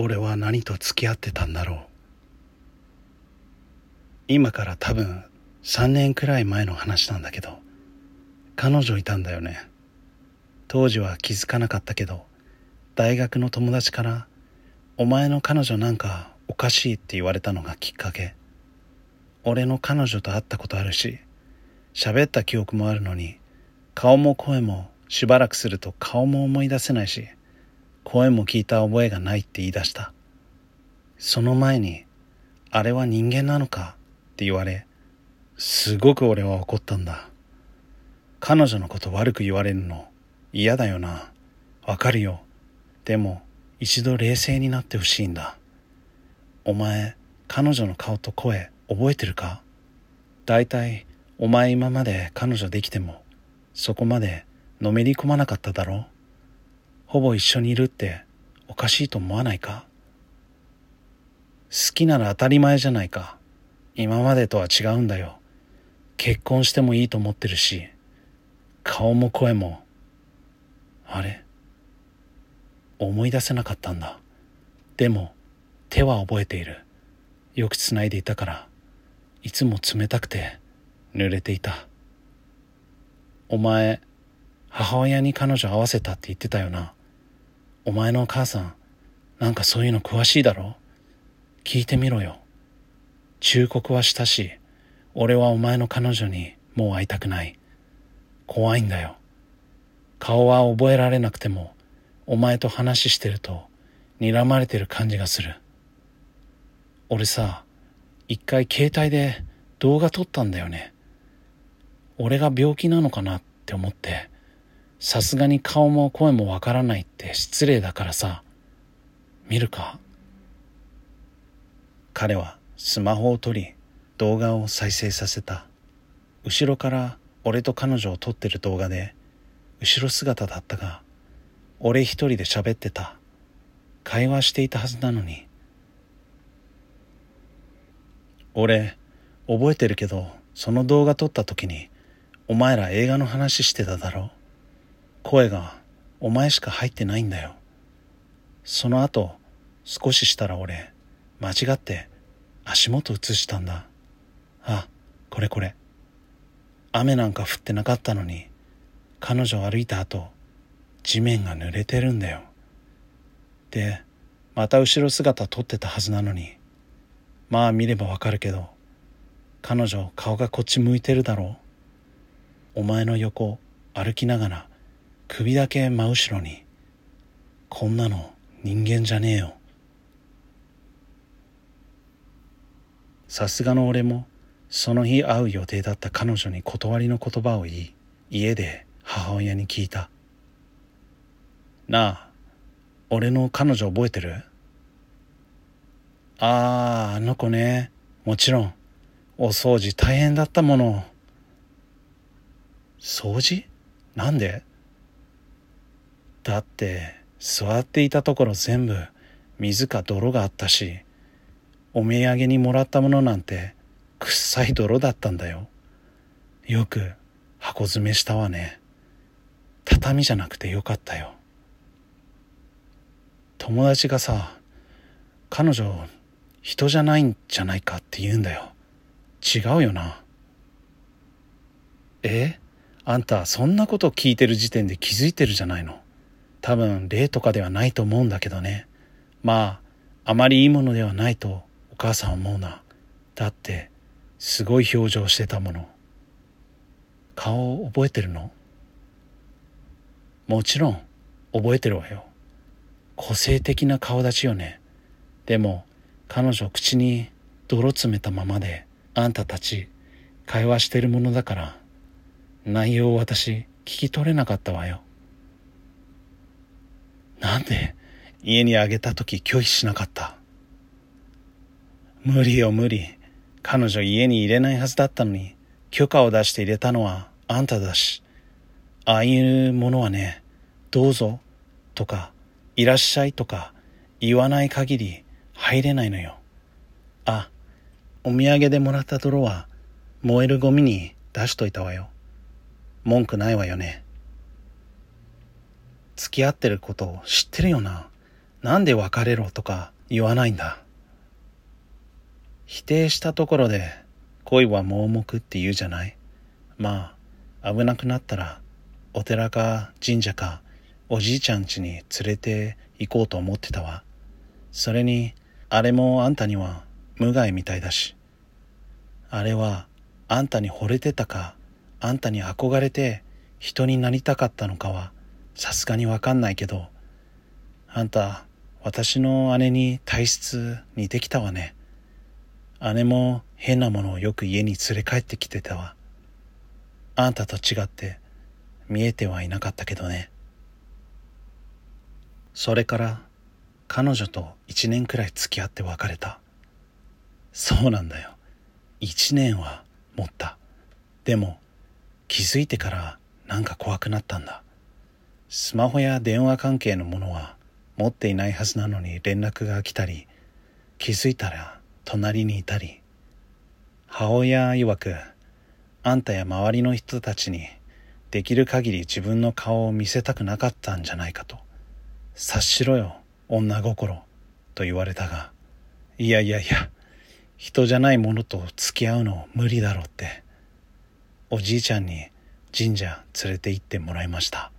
俺は何と付き合ってたんだろう。今から多分3年くらい前の話なんだけど彼女いたんだよね。当時は気づかなかったけど大学の友達から「お前の彼女なんかおかしい」って言われたのがきっかけ。俺の彼女と会ったことあるし喋った記憶もあるのに顔も声もしばらくすると顔も思い出せないし声も聞いた覚えがないって言い出した。その前に「あれは人間なのか?」って言われすごく俺は怒ったんだ。彼女のこと悪く言われるの嫌だよな。わかるよ。でも一度冷静になってほしいんだ。お前彼女の顔と声覚えてるか？だいたいお前今まで彼女できてもそこまでのめり込まなかっただろ？うほぼ一緒にいるっておかしいと思わないか？好きなら当たり前じゃないか。今までとは違うんだよ。結婚してもいいと思ってるし顔も声もあれ？思い出せなかったんだ。でも手は覚えている。よくつないでいたから。いつも冷たくて濡れていた。お前母親に彼女会わせたって言ってたよな。お前のお母さんなんかそういうの詳しいだろ？聞いてみろよ。忠告はしたし俺はお前の彼女にもう会いたくない。怖いんだよ。顔は覚えられなくてもお前と話してると睨まれてる感じがする。俺さ一回携帯で動画撮ったんだよね。俺が病気なのかなって思って。さすがに顔も声もわからないって失礼だからさ。見るか？彼はスマホを取り動画を再生させた。後ろから俺と彼女を撮ってる動画で後ろ姿だったが俺一人で喋ってた。会話していたはずなのに。俺覚えてるけどその動画撮った時にお前ら映画の話してただろ？声がお前しか入ってないんだよ。その後少ししたら俺間違って足元映したんだ。あこれこれ。雨なんか降ってなかったのに彼女歩いた後地面が濡れてるんだよ。でまた後ろ姿撮ってたはずなのにまあ見ればわかるけど彼女顔がこっち向いてるだろう。お前の横歩きながら首だけ真後ろにこんなの人間じゃねえよ。さすがの俺もその日会う予定だった彼女に断りの言葉を言い家で母親に聞いた。なあ俺の彼女覚えてる？あああの子ね。もちろんお掃除大変だったもの。掃除？なんで？だって座っていたところ全部水か泥があったしお土産にもらったものなんて臭い泥だったんだよ。よく箱詰めしたわね。畳じゃなくてよかったよ。友達がさ、彼女人じゃないんじゃないかって言うんだよ。違うよな。え？あんたそんなこと聞いてる時点で気づいてるじゃないの。多分霊とかではないと思うんだけどね。まあ、あまりいいものではないとお母さん思うな。だってすごい表情してたもの。顔覚えてるの？もちろん覚えてるわよ。個性的な顔立ちよね。でも彼女口に泥詰めたままであんたたち会話してるものだから内容を私聞き取れなかったわよ。なんで家にあげた時拒否しなかった？無理よ無理。彼女家に入れないはずだったのに許可を出して入れたのはあんただし。ああいうものはねどうぞとかいらっしゃいとか言わない限り入れないのよ。あお土産でもらった泥は燃えるゴミに出しといたわよ。文句ないわよね。付き合ってることを知ってるよななんで別れろとか言わないんだ。否定したところで恋は盲目って言うじゃないまあ危なくなったらお寺か神社かおじいちゃん家に連れて行こうと思ってたわ。それにあれもあんたには無害みたいだし。あれはあんたに惚れてたかあんたに憧れて人になりたかったのかはさすがにわかんないけどあんた私の姉に体質似てきたわね。姉も変なものをよく家に連れ帰ってきてたわ。あんたと違って見えてはいなかったけどね。それから彼女と一年くらい付き合って別れた。そうなんだよ。一年は持った。でも気づいてからなんか怖くなったんだ。スマホや電話関係のものは持っていないはずなのに連絡が来たり、気づいたら隣にいたり母親曰くあんたや周りの人たちにできる限り自分の顔を見せたくなかったんじゃないかと察しろよ女心と言われたがいやいやいや人じゃないものと付き合うの無理だろうっておじいちゃんに神社連れて行ってもらいました。